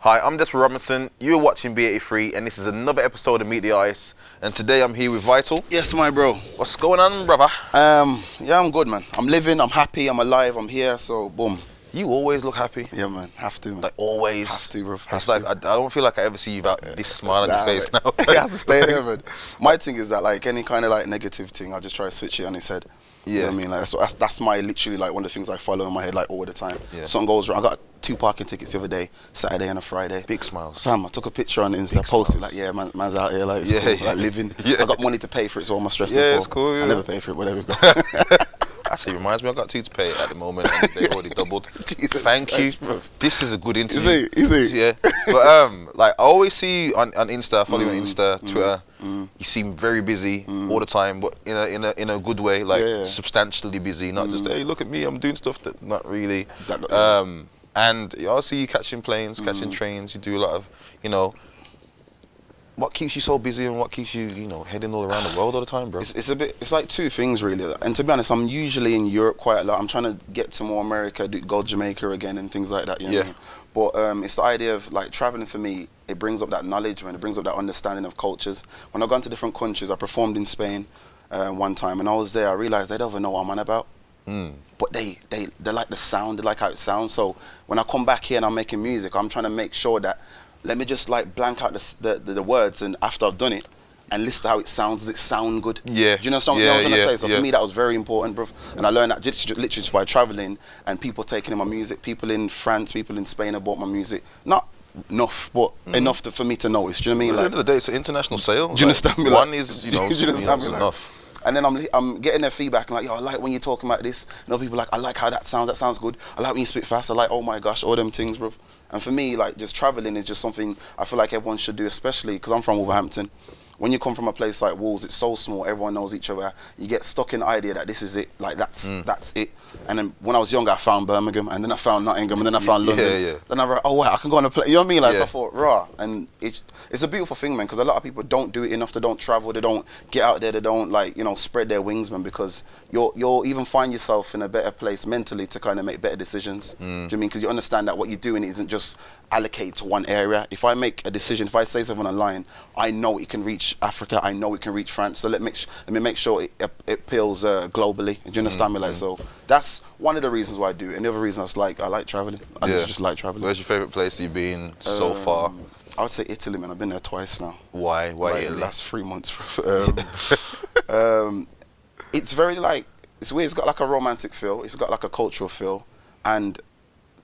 Hi, I'm Desperate Robinson. You're watching B83, and this is another episode of Meet the Ice. And today I'm here with Vital. Yes, my bro. What's going on, brother? Um, yeah, I'm good, man. I'm living. I'm happy. I'm alive. I'm here. So, boom. You always look happy. Yeah, man. Have to, man. Like always. Have to, bro. Have It's like I, I don't feel like I ever see you without this smile on your face man. now. it has to stay there, man. My thing is that like any kind of like negative thing, I just try to switch it on his head. You know Yeah. what I mean, like so that's, that's my literally like one of the things I follow in my head like all the time. Yeah. Something goes wrong. I got two parking tickets the other day, Saturday and a Friday. Big smiles. Fam, I took a picture on Insta, Big posted like, yeah, man, man's out here, like, Yeah, cool, yeah. like living. Yeah. I got money to pay for it, so what am I stressing Yeah, for? it's cool, yeah. I never pay for it, whatever. Actually, it reminds me, I got two to pay at the moment, and they already doubled. Jesus Thank you. bro. This is a good interview. Is it? Is it? Yeah, but um, like I always see you on, on Insta, I follow you on Mm, Insta, Twitter. You seem very busy all the time, but in a in a in a good way, like Yeah, yeah. substantially busy, not just hey, look at me, I'm doing stuff that not really. That- Mm. um, and I also see you catching planes, catching trains. You do a lot of, you know. What keeps you so busy and what keeps you, you know, heading all around the world all the time, bro? It's, it's a bit. It's like two things really. And to be honest, I'm usually in Europe quite a lot. I'm trying to get to more America, do, go Jamaica again, and things like that. You know what I Yeah. mean? But um, it's the idea of like traveling for me. It brings up that knowledge, man. It brings up that understanding of cultures. When I've gone to different countries, I performed in Spain uh, one time, and I was there. I realized they don't even know what I'm on about. Mm. But they, they, they like the sound. They like how it sounds. So when I come back here and I'm making music, I'm trying to make sure that let me just like blank out the, the, the, the words, and after I've done it, and list how it sounds. Does it sound good? Yeah, Do you know something yeah, I was trying yeah, to say? So yeah. for me, that was very important, bro. And I learned that just, literally just by traveling and people taking in my music. People in France, people in Spain have bought my music. Not enough, but enough to, for me to notice. Do you know what I mean? At mean? the end of the day, it's an international sale. do you understand me? One Like- is, you know, you know, Like- enough. And then I'm I'm getting their feedback and like, yo, I like when you're talking about this. And other people like, I like how that sounds. That sounds good. I like when you speak fast. I like, oh my gosh, all them things, bro. And for me, like, just traveling is just something I feel like everyone should do, especially because I'm from Wolverhampton. When you come from a place like Wolves, it's so small. Everyone knows each other. You get stuck in the idea that this is it. Like that's Mm. that's it. And then when I was younger, I found Birmingham, and then I found Nottingham, and then I found Yeah, London. yeah. Then I was oh wow, I can go on a play. You know what I mean? Like so I thought, raw. And it's it's a beautiful thing, man. Because a lot of people don't do it enough. They don't travel. They don't get out there. They don't like you know spread their wings, man. Because you'll you'll even find yourself in a better place mentally to kind of make better decisions. Mm. Do you know I mean? Because you understand that what you're doing isn't just allocated to one area. If I make a decision, if I say something online, I know it can reach Africa. I know it can reach France. So let me let me make sure it, it, it appeals uh, globally. Do you understand me? Like so, that's one of the reasons why I do. it. And the other reason I like I like traveling. I Yeah. just, like traveling. Where's your favorite place you've been so far? Um, I would say Italy, man. I've been there twice now. Why? Why like, Italy? the last three months. um, um, it's very like it's weird. It's got like a romantic feel. It's got like a cultural feel. And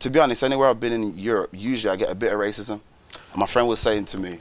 to be honest, anywhere I've been in Europe, usually I get a bit of racism. And my friend was saying to me,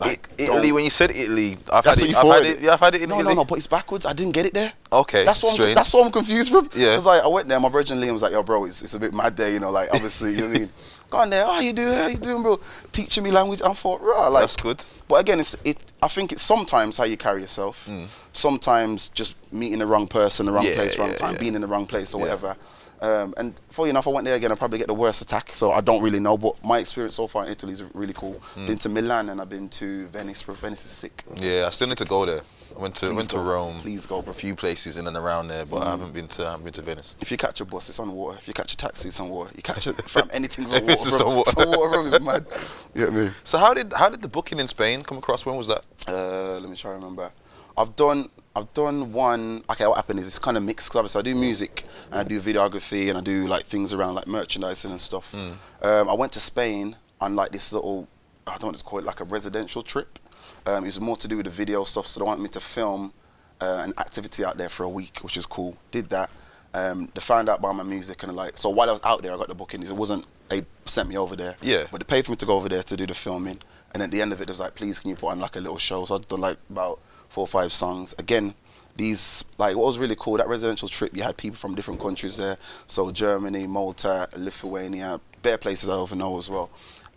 like, I- Italy. When you said Italy, I've had it. I've had it. Yeah, I've had it in no, Italy. no, no, but it's backwards. I didn't get it there. Okay, That's what I'm, that's what I'm confused with. Yeah. It's like I went there, my brother and Liam was like, "Yo, bro, it's, it's a bit mad there, you know, like obviously, you know what I mean." Gone there, how you doing? How you doing, bro? Teaching me language. I thought, right, like That's good. But again, it's it. I think it's sometimes how you carry yourself. Sometimes just meeting the wrong person, the wrong Mm. Yeah, place, wrong yeah, time, being in the wrong place or whatever. Um, and funny enough, I went there again. I probably get the worst attack, so I don't really know. But my experience so far in Italy is really cool. Mm. Been to Milan and I've been to Venice. Bro. Venice is sick. Yeah, I still need to go there. I went to Please went to. Rome. Please go, bro. A few places in and around there, but Mm. I haven't been to I haven't been to Venice. If you catch a bus, it's on water. If you catch a taxi, it's on water. You catch it from anything's on water. It's just on water. It's on water, bro. It's mad. You get me? So how did how did the booking in Spain come across? When was that? Uh, let me try to remember. I've done I've done one. Okay, what happened is it's kind of mixed. 'cause obviously, I do music and I do videography and I do like things around like merchandising and stuff. Um, I went to Spain on like this little I don't what to call it like a residential trip. Um, it was more to do with the video stuff, so they wanted me to film uh, an activity out there for a week, which is cool. Did that. Um, they found out about my music and like so while I was out there, I got the bookings. It wasn't they sent me over there. Yeah. But they paid for me to go over there to do the filming. And at the end of it, it was like, please, can you put on like a little show? So I've done like about four or five songs. Again, these, like, what was really cool, that residential trip, you had people from different countries there. So Germany, Malta, Lithuania, bare places I over know as well.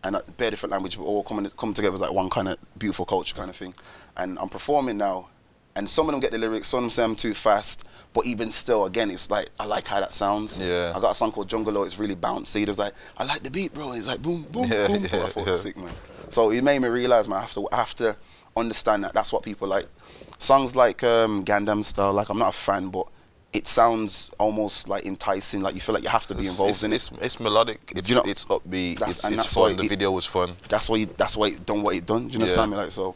And uh, bare different language, but all coming, coming together as like one kind of beautiful culture kind of thing. And I'm performing now. And some of them get the lyrics, some of them say I'm too fast. But even still, again, it's like, I like how that sounds. Yeah. I got a song called Jungle It's really bouncy. It's like, I like the beat, bro. It's like boom, boom, Yeah, boom. yeah, I thought, yeah. sick, man. So it made me realize, man, I have to, I have to understand that that's what people like. Songs like um, Gangnam Style, like I'm not a fan, but it sounds almost like enticing. Like you feel like you have to be involved it's, in it. it's, it's melodic. It's you know- it's upbeat. That's- It's, and it's that's fun. why The it- video was fun. That's why you, that's why it done what it done. Do you Yeah. understand me? Like so,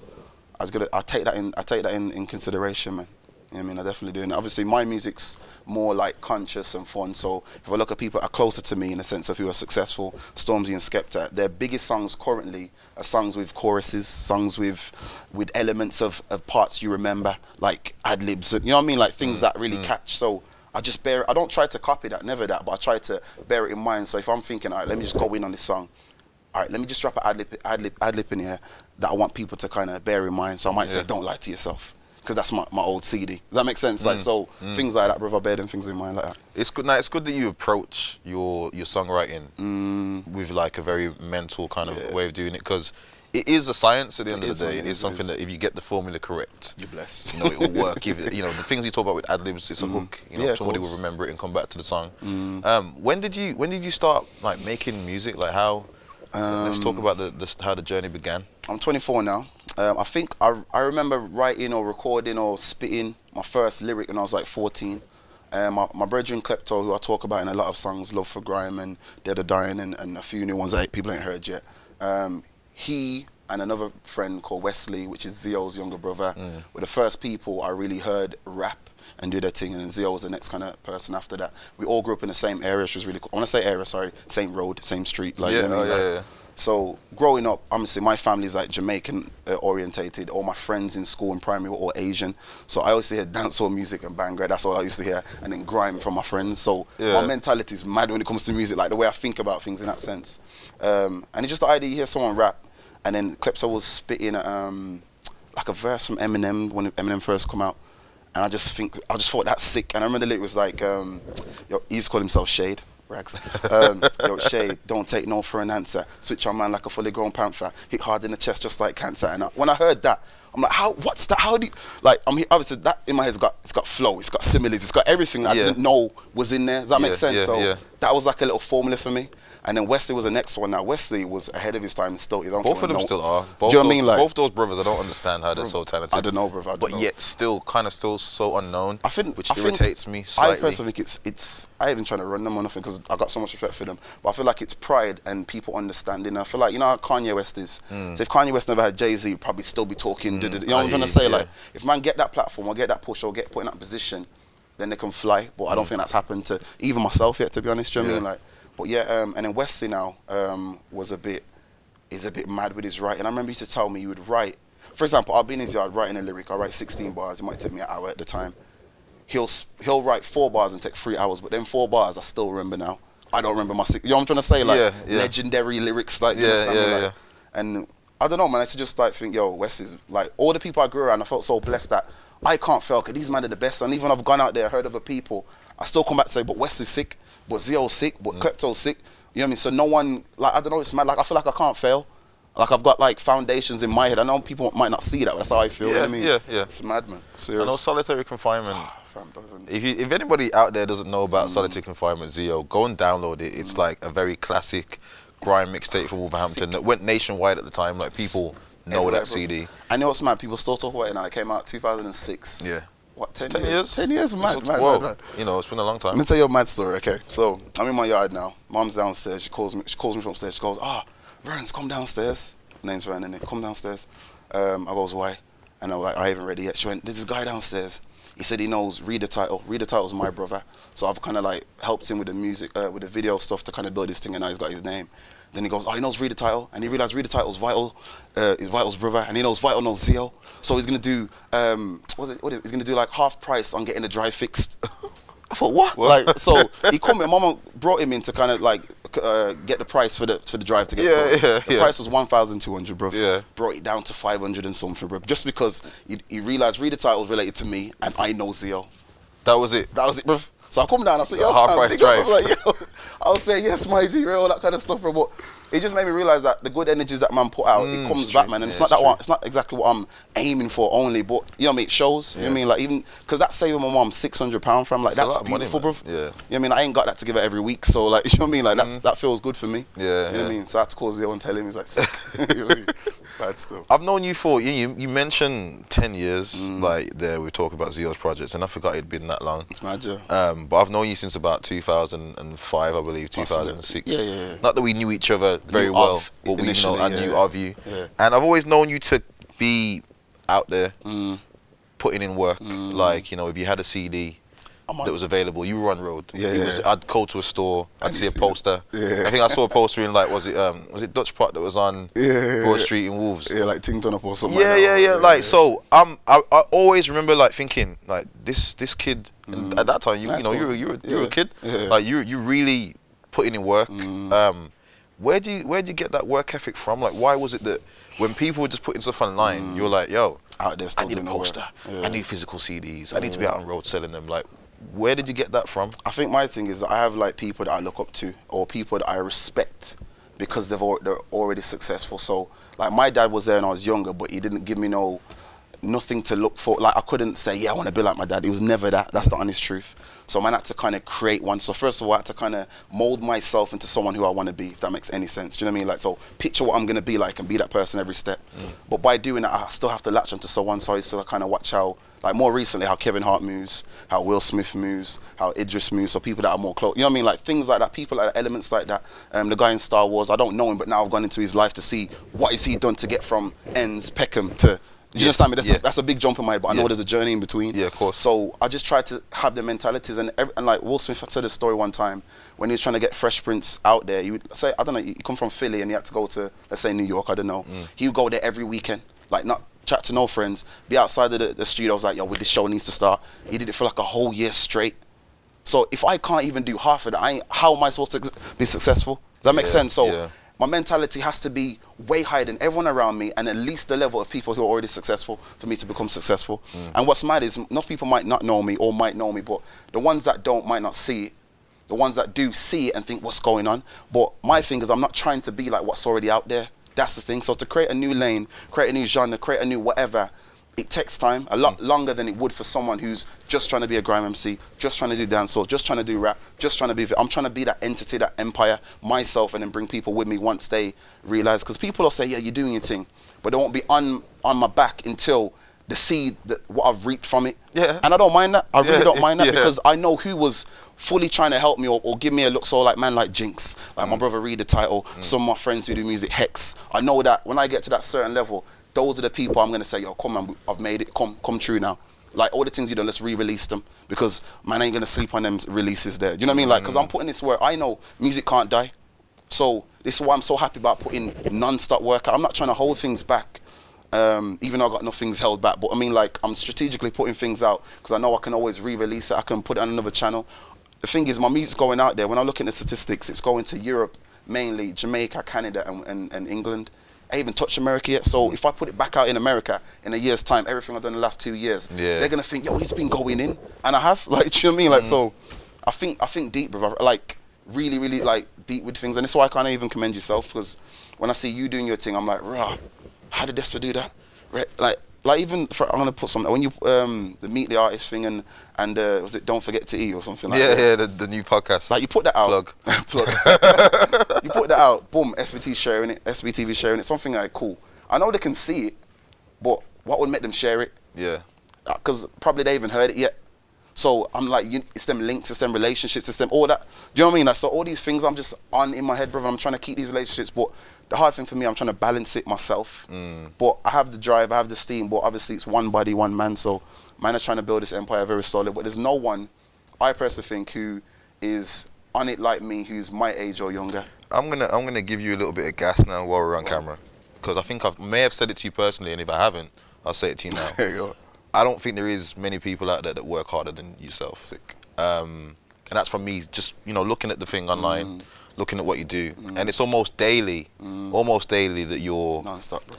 I was gonna I take that in I take that in, in consideration, man. You know I mean, I definitely do. And obviously, my music's more like conscious and fun. So if I look at people that are closer to me in the sense of who are successful, Stormzy and Skepta, their biggest songs currently are songs with choruses, songs with with elements of, of parts you remember, like ad libs. You know what I mean? Like things mm, that really mm. catch. So I just bear. I don't try to copy that, never that, but I try to bear it in mind. So if I'm thinking, all right, let me just go in on this song all right, let me just drop an ad lib, ad lib, ad lib in here that I want people to kind of bear in mind. So I might say, don't lie to yourself. Because that's my, my old CD. Does that make sense? Mm, Like, so things like that, brother, bear them things in mind like that. It's good. Now it's good that you approach your your songwriting with like a very mental kind of Mm. Yeah. way of doing it because it is a science at the end It of the day. It it is something is. that if you get the formula correct, You're blessed. you know it will work. if, you know the things you talk about with ad libs, it's a hook. You know Mm. Yeah, somebody will. Mm. remember it and come back to the song. Um, when did you when did you start like making music? Like how? let's Um, talk about the, the how the journey began. I'm 24 now. Um, I think I, I remember writing or recording or spitting my first lyric when I was like 14. Um, my, my brethren Klepto, who I talk about in a lot of songs, Love for Grime and Dead or Dying, and, and a few new ones that people ain't heard yet. Um, he and another friend called Wesley, which is Zio's younger brother, were the first people I really heard rap and do their thing. And Zio was the next kind of person after that. We all grew up in the same area, which was really cool. I want to say area, sorry, same road, same street. Like, you Yeah, know what I oh, yeah, Like, yeah. So growing up, obviously my family's like Jamaican uh, orientated. All my friends in school and primary were all Asian. So I used to hear dancehall music and bangla. That's all I used to hear, and then grime from my friends. So Yeah. my mentality is mad when it comes to music, like the way I think about things in that sense. Um, and it's just the idea you hear someone rap, and then Klepto was spitting um, like a verse from Eminem when Eminem first come out. And I just think, I just thought that's sick. And I remember the lyric was like, um, he used to call himself Shade. Rags. Um, yo, Shade, don't take no for an answer. Switch on man like a fully grown panther. Hit hard in the chest just like cancer. And I, when I heard that, I'm like, how? What's that? How do you like? I'm here, obviously that in my head's got it's got flow, it's got similes, it's got everything that Yeah. I didn't know was in there. Does that Yeah, make sense? yeah, so yeah. that was like a little formula for me. And then Wesley was the next one. Now Wesley was ahead of his time. Still, Both of them still are. Do Both you know what I mean? Like, both those brothers, I don't understand how they're so talented. I don't know, bro. I don't but know. yet still kind of still so unknown. I think which I think- irritates me I personally think it's it's. I even trying to run them or nothing because I got so much respect for them. But I feel like it's pride and people understanding. I feel like you know how Kanye West is. Hmm. So if Kanye West never had Jay Z, he'd probably still be talking. duh. You know what I'm trying to say? you, Like if man get that platform or get that push or get put in that position, then they can fly. But I don't hmm. think that's happened to even myself yet. To be honest, do you know what I mean? Like, but yeah. Um, and then Wesley now um, was a bit. He's a bit mad with his writing. I remember he used to tell me he would write. For example, I'll be in his yard writing a lyric. I write 16 bars. It might take me an hour at the time he'll he'll write four bars and take three hours, but then four bars I still remember now. I don't remember my six. You know what I'm trying to say? Like Yeah, yeah. legendary lyrics, like you Yeah, me? yeah, Like, yeah. And I don't know, man. I used just like think, yo, West is like all the people I grew around. I felt so blessed that I can't fail because these men are the best. And even I've gone out there, heard other people, I still come back to say, but West is sick, but Zio's sick, Mm. but Klepto's sick. You know what I mean? So no one like I don't know. It's mad. Like I feel like I can't fail. Like I've got like foundations in my head. I know people might not see that, but that's how I feel. you know Yeah, what I mean? yeah, yeah. It's mad, man. I know solitary confinement. Fam, If you, if anybody out there doesn't know Mm. about solitary confinement, Zio, go and download it. It's like a very classic grime mixtape from Wolverhampton that went nationwide at the time. Like people know Everywhere, that. CD. I know it's mad. People still talk about it now. It came out 2006. Yeah. What, 10, 10 years? years. 10 years, mad, mad, mad, mad. You know, it's been a long time. Let me tell you a mad story, okay? So, I'm in my yard now. Mom's downstairs. She calls me She calls me from upstairs. She goes, ah, Verns, come downstairs. Name's Vern, innit? Come downstairs. Um, I goes, why? And I'm like, I haven't ready yet. She went, there's this guy downstairs. He said he knows Read the Title. Read the Title's my brother. So I've kind of like helped him with the music, uh, with the video stuff to kind of build this thing, and now he's got his name. Then he goes, oh, he knows Read the Title, and he realized Read the Title's Vital, uh, is Vital's brother, and he knows Vital knows Zio. So he's gonna do, um, what's it? What is? He's gonna do like half price on getting the drive fixed. I thought, what? Like, so he called me. Mama brought him in to kind of like uh, get the price for the for the drive to get Yeah, sold. yeah, the yeah. price was one thousand two hundred, bro. Yeah. Brought it down to five hundred and something, bro. Just because he, he realized read the titles related to me and I know Zio. That was it. That was it, bro. So I come down. I said, yo, price drive. bro. Like, yo. I was saying, yes, my G, all that kind of stuff, bro. But it just made me realize that the good energies that man put out, Mm, it comes back, man. And Yeah, it's not that one. It's not exactly what I'm aiming for only, but you know what I mean. It shows. You know what I mean? Like even because that's saving my mom six hundred pound from like It's that's of money, beautiful, bro. Yeah. You know what I mean? I ain't got that to give her every week, so like you know what I mean. Like that's that feels good for me. Yeah, You know what. I mean? So I had to call Zio and tell him he's like, sick. You know what I mean? Bad stuff. I've known you for you. You, you mentioned ten years, Mm. like there we talk about Zio's projects, and I forgot it'd been that long. It's mad, yeah. Um, but I've known you since about 2005, I believe, 2006. Yeah, yeah, yeah. Not that we knew each other very Knew well, of but we you know I knew of you. Yeah. And I've always known you to be out there, Mm. putting in work. Mm. Like you know, if you had a CD that was available, you were on road. Yeah, It yeah, was- I'd go to a store, I'd see a poster. Yeah. I think I saw a poster in like was it um was it Dutch Pot that was on Yeah, yeah, Broad yeah. Street in Wolves. Yeah, like Ting Ton Up or something. Yeah, like yeah, that. yeah. Like so, um, I, I always remember like thinking like this this kid. And Mm. at that time, you you know you cool. were you were, you were a kid. Yeah. Like you you really putting in work. Mm. Um, where do you where do you get that work ethic from? Like, why was it that when people were just putting stuff online, mm. you're like, yo, Out there, I need a poster. Yeah. I need physical CDs. I need to be out on road selling them. Like, where did you get that from? I think my thing is that I have like people that I look up to or people that I respect because they've al- they're already successful. So like my dad was there when I was younger, but he didn't give me no nothing to look for. Like I couldn't say, yeah, I want to be like my dad. It was never that. That's the honest truth. So man, I had to kind of create one. So first of all, I had to kind of mold myself into someone who I want to be. If that makes any sense, do you know what I mean? Like so, picture what I'm gonna be like and be that person every step. But by doing that, I still have to latch onto someone. So I used to kind of watch how, like more recently, how Kevin Hart moves, how Will Smith moves, how Idris moves. So people that are more close, you know what I mean? Like things like that. People like elements like that. Um, the guy in Star Wars, I don't know him, but now I've gone into his life to see what is he done to get from ends Peckham to. Do you Yeah, understand me? That's, yeah. a, that's a big jump in my head, but I know Yeah. there's a journey in between. Yeah, of course. So I just tried to have the mentalities, and, every, and like Will Smith said a story one time when he was trying to get Fresh Prince out there. He would say, I don't know, you come from Philly and he had to go to, let's say, New York. I don't know. Mm. He would go there every weekend, like not chat to no friends, be outside of the, the studio. I was like, yo, well, this show needs to start. He did it for like a whole year straight. So if I can't even do half of that, I ain't, how am I supposed to be successful? Does that make Yeah, sense? So yeah. My mentality has to be way higher than everyone around me and at least the level of people who are already successful for me to become successful. Mm. And what's mad is enough people might not know me or might know me, but the ones that don't might not see it. The ones that do see it and think what's going on. But my thing is I'm not trying to be like what's already out there. That's the thing. So to create a new lane, create a new genre, create a new whatever, it takes time, a lot longer than it would for someone who's just trying to be a grime MC, just trying to do dancehall, just trying to do rap, just trying to be. I'm trying to be that entity, that empire myself, and then bring people with me once they realize. Because people will say, "Yeah, you're doing your thing," but they won't be on on my back until the seed that what I've reaped from it. Yeah. And I don't mind that. I really don't mind that yeah. because I know who was fully trying to help me or, or give me a look. So like man like Jinx, like Mm. my brother read the title. Some of my friends who do music, Hex. I know that when I get to that certain level, those are the people I'm gonna say, yo, come on, I've made it. Come, come true now. Like all the things you done, let's re-release them because man ain't gonna sleep on them releases there. Do you know what I mean? Like, cause Mm. I'm putting this where I know music can't die. So this is why I'm so happy about putting non-stop work. out. I'm not trying to hold things back. Um, even though I got nothing's held back, but I mean, like, I'm strategically putting things out because I know I can always re-release it. I can put it on another channel. The thing is, my music's going out there. When I look at the statistics, it's going to Europe mainly, Jamaica, Canada, and, and, and England. I haven't touched America yet. So if I put it back out in America in a year's time, everything I've done in the last two years, Yeah. they're gonna think, yo, he's been going in, and I have. Like, do you know what I mean? Like, mm. so I think I think deep, brother. Like, really, really, like deep with things, and that's why I can't even commend yourself because when I see you doing your thing, I'm like, rah, how did Despa do that? Right? Like, like even for, I'm gonna put something when you um the meet the artist thing and and uh, was it don't forget to eat or something like yeah, that. yeah, the, the new podcast. Like you put that out. Plug. Plug. you put that out. Boom. SBT sharing it. SBTV sharing it. Something like cool. I know they can see it, but what would make them share it? yeah, Because probably they haven't heard it yet. So I'm like, you, it's them links, it's them relationships, it's them all that. Do you know what I mean? Like, so all these things I'm just on in my head, brother. I'm trying to keep these relationships, but the hard thing for me, I'm trying to balance it myself. But I have the drive, I have the steam, but obviously it's one body, one man. So man are trying to build this empire very solid. But there's no one, I personally think, who is on it like me, who's my age or younger. I'm gonna I'm gonna give you a little bit of gas now while we're on camera, because I think I may have said it to you personally, and if I haven't, I'll say it to you now. There you go. I don't think there is many people out there that work harder than yourself. Sick. Um, and that's from me just you know looking at the thing online, Mm. Looking at what you do, and it's almost daily, almost daily that you're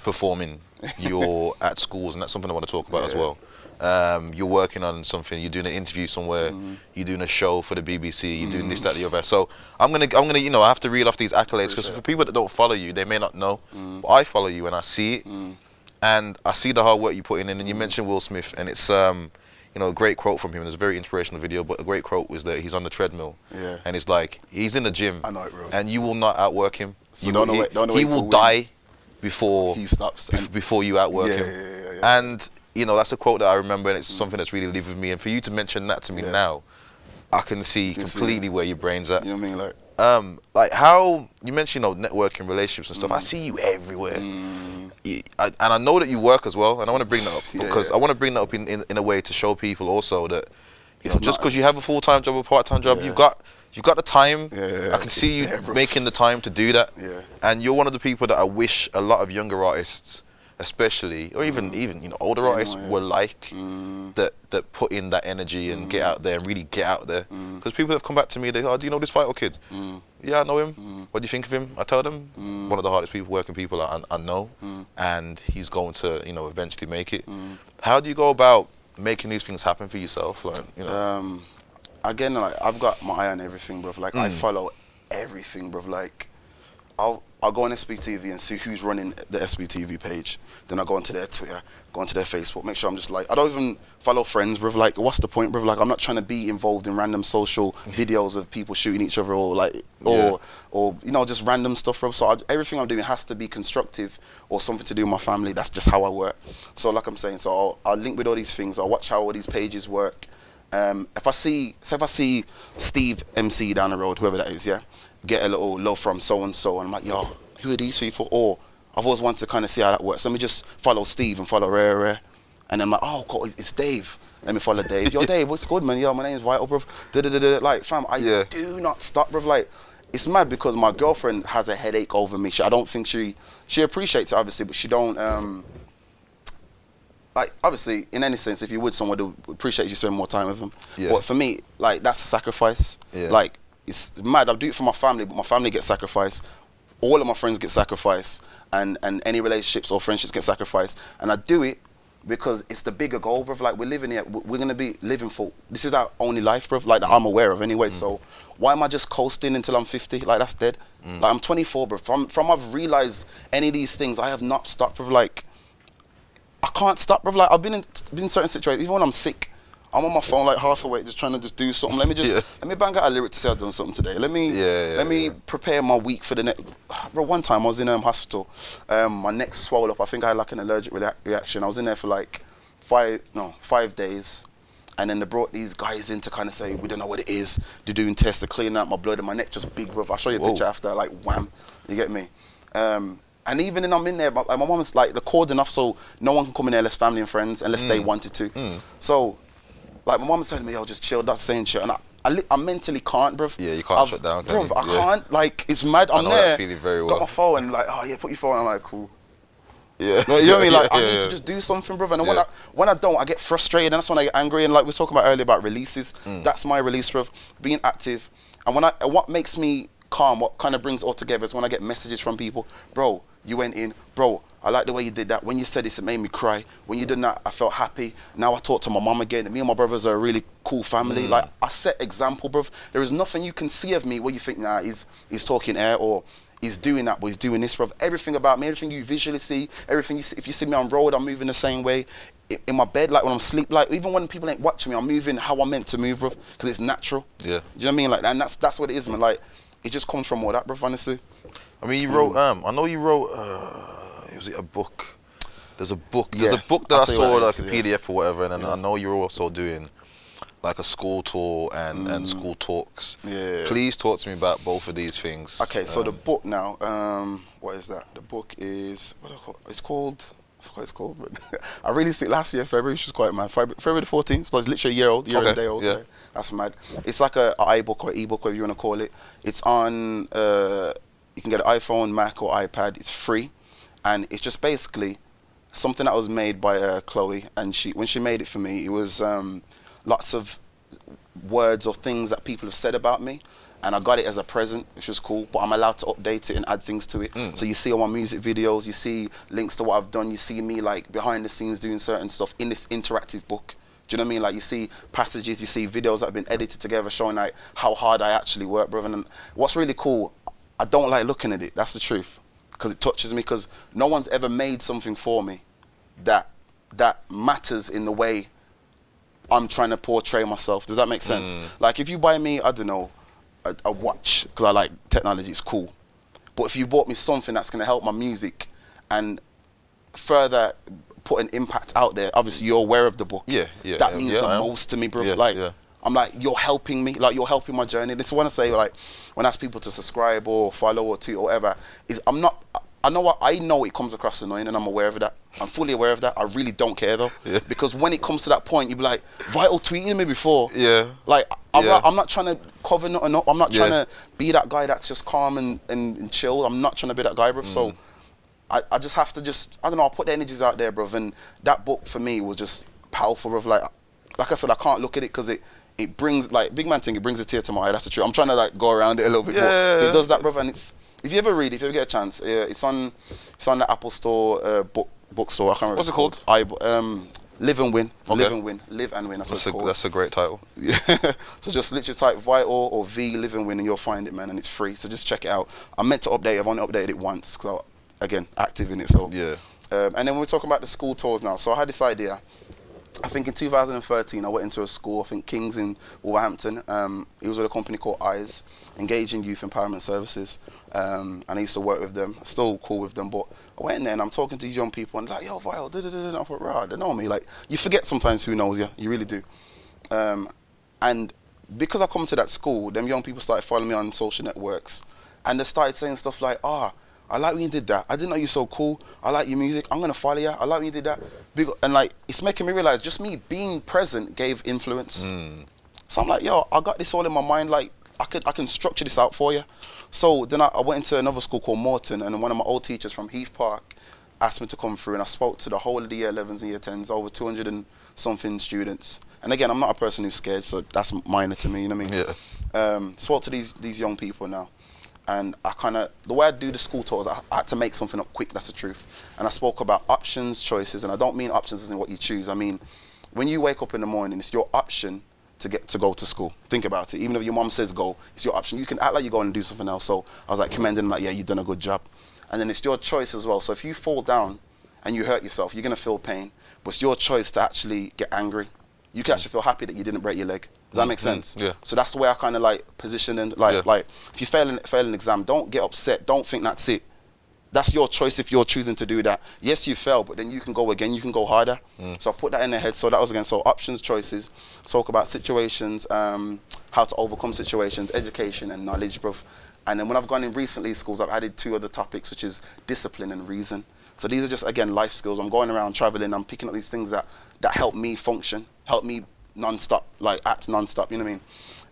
performing. You're at schools, and that's something I want to talk about as well. Um, you're working on something. You're doing an interview somewhere. Mm-hmm. You're doing a show for the BBC. You're doing this, that, the other. So I'm gonna, I'm gonna, you know, I have to reel off these accolades because for people that don't follow you, they may not know. Mm. But I follow you and I see it, and I see the hard work you put in. And Mm. you mentioned Will Smith, and it's um, you know, a great quote from him. There's a very inspirational video, but a great quote was that he's on the treadmill, Yeah. and it's like he's in the gym, I know it, bro. and you will not outwork him. So You don't will- know he, don't know he will die before He stops. bef- before you outwork Yeah, him. yeah, yeah, yeah. And you know that's a quote that I remember, and it's something that's really lived with me. And for you to mention that to me now, I can see can see completely where your brain's at. you know what I mean? Like, Um, like how you mentioned, you know, networking, relationships and stuff. I see you everywhere, mm, I- and I know that you work as well. And I want to bring that up Yeah, because yeah. I want to bring that up in, in, in a way to show people also that you It's know, just because you have a full time job or part time job, Yeah. you've got you've got the time. Yeah, yeah, I can see you there, making the time to do that. Yeah. And you're one of the people that I wish a lot of younger artists, especially, or even even you know older Yeah, artists, yeah. were like mm, that that put in that energy and get out there and really get out there. Mm. Because people have come back to me, they go, oh, do you know this vital kid? mm, Yeah, I know him. Mm. What do you think of him? I tell them Mm. one of the hardest people, working people I, I know, Mm. and he's going to you know eventually make it. mm. How do you go about making these things happen for yourself? Like you know, Um, again, like I've got my eye on everything, bro. Like I Mm. follow everything, bro. Like I'll I'll go on SBTV and see who's running the SBTV page. Then I go onto their Twitter, go onto their Facebook. Make sure I'm just like I don't even follow friends, bro. Like what's the point, bro? Like I'm not trying to be involved in random social videos of people shooting each other or like or Yeah. or you know just random stuff, bro. So I, everything I'm doing has to be constructive or something to do with my family. That's just how I work. So like I'm saying, so I'll, I'll link with all these things. I'll watch how all these pages work. Um, if I see, so if I see Steve MC down the road, whoever that is, yeah, get a little love from so and so, and I'm like, yo, who are these people? Or I've always wanted to kind of see how that works. Let me just follow Steve and follow Rare Rare, and then I'm like, oh, cool, it's Dave. Let me follow Dave. Yo, Dave, what's good, man? Yo, my name's Vital, bro. Da-da-da-da. Like, fam, I Yeah. do not stop, bro. Like, it's mad because my girlfriend has a headache over me. She, I don't think she she appreciates it, obviously, but she don't. um like obviously in any sense if you're with someone who appreciate you spend more time with them Yeah. but for me like that's a sacrifice Yeah. like it's mad. I do it for my family but my family gets sacrificed. All of my friends get sacrificed and and any relationships or friendships get sacrificed. And i do it because it's the bigger goal bro like we're living here. We're gonna be living for this is our only life bro like that i'm aware of anyway. Mm. So why am i just coasting until i'm 50 like that's dead. Mm. Like i'm 24 bro from from i've realized any of these things i have not stopped bro like I can't stop, bro. Like I've been in been in certain situations. Even when I'm sick, I'm on my phone like half awake, just trying to just do something. Let me just Yeah. let me bang out a lyric to say I've done something today. Let me Yeah, yeah, let me prepare my week for the next. Bro, one time I was in um, hospital. Um, my neck swelled up. I think I had like an allergic rea- reaction. I was in there for like five no five days. And then they brought these guys in to kind of say, we don't know what it is. They're doing tests, they're cleaning out my blood, and my neck just big, bro. I'll show you a Whoa. picture after, like, wham. You get me? Um, and even then I'm in there, my, my mom's like, the cord enough so no one can come in there unless family and friends, unless they wanted to. Mm. So, like, my mom telling to me, yo, just chill, that's saying shit. And I, I, I mentally can't, bruv. Yeah, you can't I've- shut down, can bruv. I yeah. can't. like, it's mad. I'm know there. that feeling very Got my phone, and like, oh, yeah, put your phone. I'm like, cool. yeah, No, you know what I mean? Like, I Yeah, need yeah. to just do something, brother. And when I when I don't, I get frustrated, and that's when I get angry. And like we were talking about earlier about releases, Mm. that's my release, bruv. Being active, and when I what makes me calm, what kind of brings all together is when I get messages from people, bro. You went in, bro. I like the way you did that. When you said this, it made me cry. When you did that, I felt happy. Now I talk to my mom again. Me and my brothers are a really cool family. Mm. Like I set example, bruv. There is nothing you can see of me where you think, nah, he's he's talking air or he's doing that, but he's doing this, bruv. Everything about me, everything you visually see, everything you see, if you see me on road, I'm moving the same way. In my bed, like when I'm asleep, like even when people ain't watching me, I'm moving how I'm meant to move, bruv, because it's natural. Yeah. Do you know what I mean? Like, and that's that's what it is, man. Like, it just comes from all that, bruv. Honestly. I mean, you wrote. Um, I know you wrote. Uh, was it a book? There's a book. There's Yeah, a book that I'll I saw like is, a yeah. PDF or whatever, and then Yeah. I know you're also doing like a school tour and and school talks. Mm. Yeah. Please talk to me about both of these things. Okay, so the Um, book now, um, what is that? The book is what do I call It's called. I forgot what it's called, but I released it last year, February, which was quite mad. February, the 14th, so it's literally a year old, year and a day old. yeah. so That's mad. It's like a, a iBook or ebook, whatever you want to call it. It's on. Uh, you can get an iPhone, Mac, or iPad. It's free, and it's just basically something that was made by uh, Chloe, and she when she made it for me, it was um, lots of words or things that people have said about me. And I got it as a present, which was cool. But I'm allowed to update it and add things to it. Mm. So you see all my music videos, you see links to what I've done, you see me like behind the scenes doing certain stuff in this interactive book. Do you know what I mean? Like you see passages, you see videos that have been edited together, showing like how hard I actually work, brother. And what's really cool, I don't like looking at it. That's the truth, because it touches me. Because no one's ever made something for me that that matters in the way I'm trying to portray myself. Does that make sense? Mm. Like if you buy me, I don't know, a, a watch because I like technology, it's cool. But if you bought me something that's gonna help my music and further put an impact out there. Obviously, you're aware of the book. Yeah, yeah, That means yeah, the most to me, bro. Yeah, like, yeah. I'm like, you're helping me. Like, you're helping my journey. This is what I say. Like, when I ask people to subscribe or follow or tweet or whatever, is I'm not. I know what I know. It comes across annoying, and I'm aware of that. I'm fully aware of that. I really don't care though, Yeah. because when it comes to that point, you'd be like, Vital tweeting me before. Yeah. Like, I'm, Yeah. not, I'm not trying to cover nothing up. I'm not trying Yeah. to be that guy that's just calm and, and, and chill. I'm not trying to be that guy, bro. So. Mm. I, I just have to just I don't know I'll put the energies out there bro. and that book for me was just powerful bruv like like I said I can't look at it because it it brings like big man thing it brings a tear to my eye that's the truth I'm trying to like go around it a little bit Yeah. but it does that bruv and it's if you ever read if you ever get a chance uh, it's on it's on the Apple store uh, book bookstore I can't remember What's it called I um Live and Win Okay. Live and Win Live and Win that's, That's what a, it's called that's a great title. yeah. so just literally type Vital or V Live and Win and you'll find it, man, and it's free. So just check it out. I meant to update. I've only updated it once because again active in it. So Yeah. Um, and then we're talking about the school tours now. So I had this idea. I think in 2013 I went into a school. I think Kings in Wolverhampton. Um, it was with a company called Eyes, engaging youth empowerment services. Um, and I used to work with them. Still cool with them, but I went in there and I'm talking to these young people and like, yo, Vital, da da da da. I thought, right, they know me. Like you forget sometimes who knows you. You really do. Um, and because I come to that school, them young people started following me on social networks, and they started saying stuff like, "Ah, I like when you did that. I didn't know you're so cool. I like your music. I'm gonna follow you. I like when you did that." And like, it's making me realize just me being present gave influence. So I'm like, yo, I got this all in my mind. Like, I could, I can structure this out for you. So then I, I went into another school called Moreton, and one of my old teachers from Heath Park asked me to come through, and I spoke to the whole of the year 11s and year 10s, over 200 and something students. And again, I'm not a person who's scared, so that's minor to me. You know what I mean? Yeah. Um, spoke to these these young people now, and I kind of the way I do the school tours, I, I had to make something up quick. That's the truth. And I spoke about options, choices, and I don't mean options in what you choose. I mean, when you wake up in the morning, it's your option to get to go to school. Think about it. Even if your mom says go, it's your option. You can act like you're going to do something else. So I was like commending like, yeah, you've done a good job. And then it's your choice as well. So if you fall down and you hurt yourself, you're gonna feel pain. But it's your choice to actually get angry. You can actually feel happy that you didn't break your leg. Does that make Mm, sense? yeah. So that's the way I kind of like position and like Yeah. like if you fail an, fail an exam, don't get upset. Don't think that's it. That's your choice if you're choosing to do that. Yes, you fail, but then you can go again. You can go harder. Mm. So I put that in their head. So that was again. So options, choices. Talk about situations, um, how to overcome situations, education and knowledge, bruv. And then when I've gone in recently schools, I've added two other topics, which is discipline and reason. So these are just again life skills. I'm going around traveling. I'm picking up these things that that help me function, help me non-stop, like act non-stop. You know what I mean?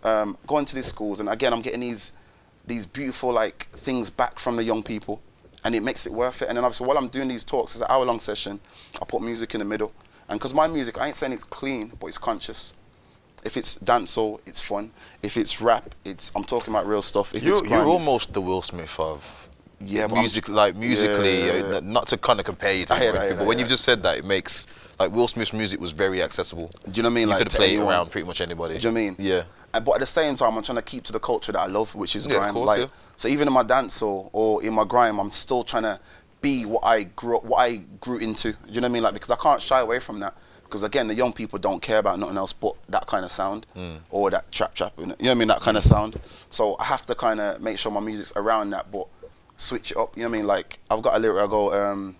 Um, going to these schools, and again, I'm getting these these beautiful like things back from the young people, and it makes it worth it. And then obviously, while I'm doing these talks, it's an hour-long session. I put music in the middle, and because my music, I ain't saying it's clean, but it's conscious. If it's dancehall, it's fun. If it's rap, it's I'm talking about real stuff. If it's you're almost the Will Smith of yeah, but I'm- music, like musically. Yeah. uh, Not to kind of compare you to I hear him, that, I hear but that, when yeah. you just said that, it makes like Will Smith's music was very accessible. Do you know what I mean? You Like could to play it anyone. around pretty much anybody. Do you know what I mean? Yeah. And, but at the same time, I'm trying to keep to the culture that I love, which is Yeah, of grime. course, like, yeah. so even in my dance or, or in my grime, I'm still trying to be what I grew up, what I grew into. Do you know what I mean? Like because I can't shy away from that. Because again, the young people don't care about nothing else but that kind of sound Mm. or that trap trap. You know what I mean? That kind of sound. So I have to kind of make sure my music's around that, but switch it up. You know what I mean? Like I've got a lyric. I go. Um,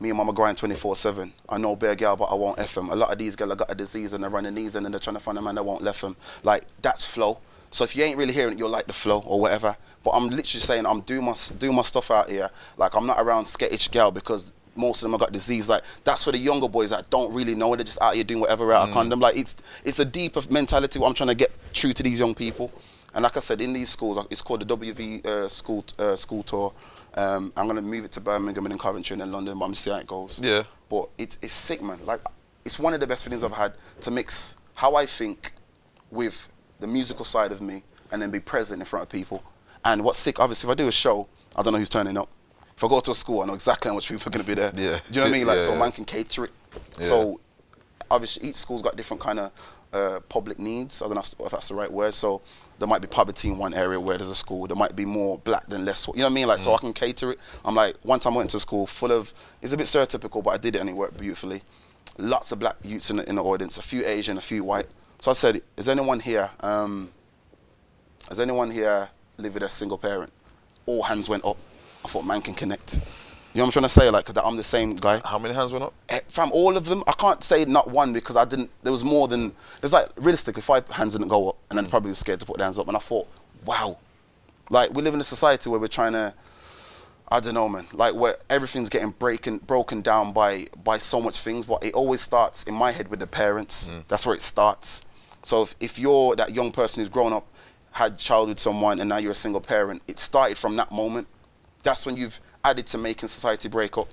me and mama grind 24-7. I know bare gal, but I won't F them. A lot of these girls got a disease and they're running these and then they're trying to find a man that won't left them. Like, that's flow. So if you ain't really hearing it, you'll like the flow or whatever. But I'm literally saying I'm doing my, doing my stuff out here. Like, I'm not around skettish gal because most of them have got disease. Like, that's for the younger boys that don't really know. They're just out here doing whatever out of condom. Like, it's, it's a deeper mentality what I'm trying to get true to these young people. And like I said, in these schools, it's called the WV uh, school uh, school tour. Um, I'm gonna move it to Birmingham and then Coventry and then London, but I'm see how it goes. Yeah. But it's it's sick, man. Like it's one of the best feelings I've had to mix how I think with the musical side of me and then be present in front of people. And what's sick, obviously, if I do a show, I don't know who's turning up. If I go to a school, I know exactly how much people are gonna be there. Yeah. Do you know what I mean? Like Yeah, so, yeah. man can cater it. Yeah. So obviously each school's got different kind of uh, public needs. I don't know if that's the right word. So there might be poverty in one area where there's a school. There might be more black than less. You know what I mean? Like so I can cater it. I'm like one time I went to a school full of. It's a bit stereotypical, but I did it and it worked beautifully. Lots of black youths in the, in the audience, a few Asian, a few white. So I said, "Is anyone here? Um, has anyone here live with a single parent?" All hands went up. I thought man can connect. You know what I'm trying to say? Like, that I'm the same guy. How many hands went up? Eh, Fam, all of them. I can't say not one because I didn't. There was more than. There's like realistically five hands didn't go up, and then probably was scared to put their hands up. And I thought, wow, like we live in a society where we're trying to. I don't know, man. Like where everything's getting breaking, broken down by by so much things, but it always starts in my head with the parents. That's where it starts. So if, if you're that young person who's grown up, had childhood someone, and now you're a single parent, it started from that moment. That's when you've added to making society break up.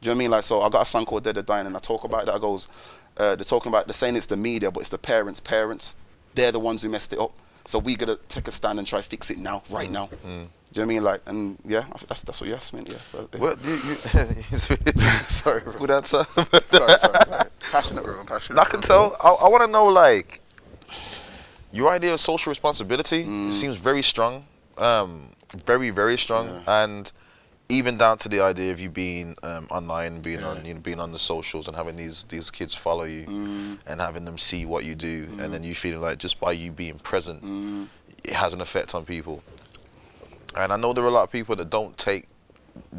Do you know what I mean? Like, so I got a song called Dead or Dying, and I talk about that. I goes, uh, they're talking about, they're saying it's the media, but it's the parents' parents. They're the ones who messed it up. So we gotta take a stand and try fix it now, right now. Do you know what I mean? Like, and yeah, that's that's what you asked me. Yeah. So, yeah. What you, you Sorry, bro. Good answer. sorry, sorry, sorry. Passionate, bro. I'm passionate. I can tell. I, I want to know like your idea of social responsibility Mm. seems very strong, um, very very strong, and even down to the idea of you being um, online, being on you know, being on the socials, and having these these kids follow you, Mm. and having them see what you do, and then you feeling like just by you being present, Mm. it has an effect on people. And I know there are a lot of people that don't take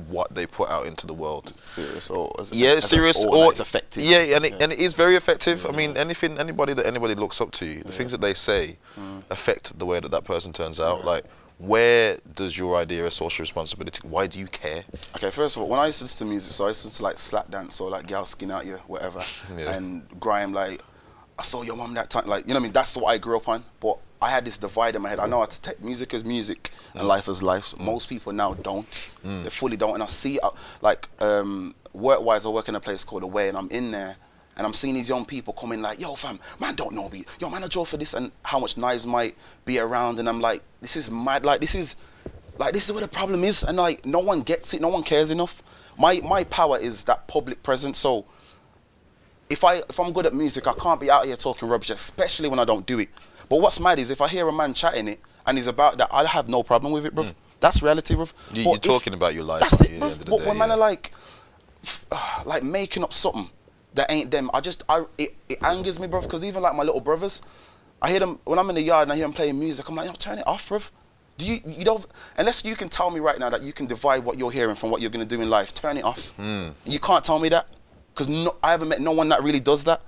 what they put out into the world serious or yeah, serious or or it's effective. Yeah, and it, and it is very effective. I mean, anything, anybody that anybody looks up to, the things that they say Mm. affect the way that that person turns out. Like, where does your idea of social responsibility? Why do you care? Okay, first of all, when I listen to music, so I listen to like slap dance or like gal skin out you, whatever, Yeah. and grime. Like, I saw your mum that time. Like, you know what I mean? That's what I grew up on. But I had this divide in my head. I know how to take music as music and life as life. So most people now don't. They fully don't. And I see, uh, like, um, work-wise, I work in a place called Away, and I'm in there. And I'm seeing these young people coming like, yo, fam, man, don't know me. Yo, man, I drove for this, and how much knives might be around. And I'm like, this is mad. Like, this is, like, this is where the problem is. And like, no one gets it. No one cares enough. My my power is that public presence. So if I if I'm good at music, I can't be out here talking rubbish, especially when I don't do it. But what's mad is if I hear a man chatting it and he's about that, I have no problem with it, bruv. Hmm. That's reality, bruv. You, you're if- talking about your life. That's it, bruv. But day, when man yeah. are like, like making up something that ain't them, I just I it, it angers me, bro, Because even like my little brothers, I hear them when I'm in the yard and I hear them playing music. I'm like, yo, turn it off, bro. Do you you don't unless you can tell me right now that you can divide what you're hearing from what you're gonna do in life, turn it off. Hmm. You can't tell me that because no, I haven't met no one that really does that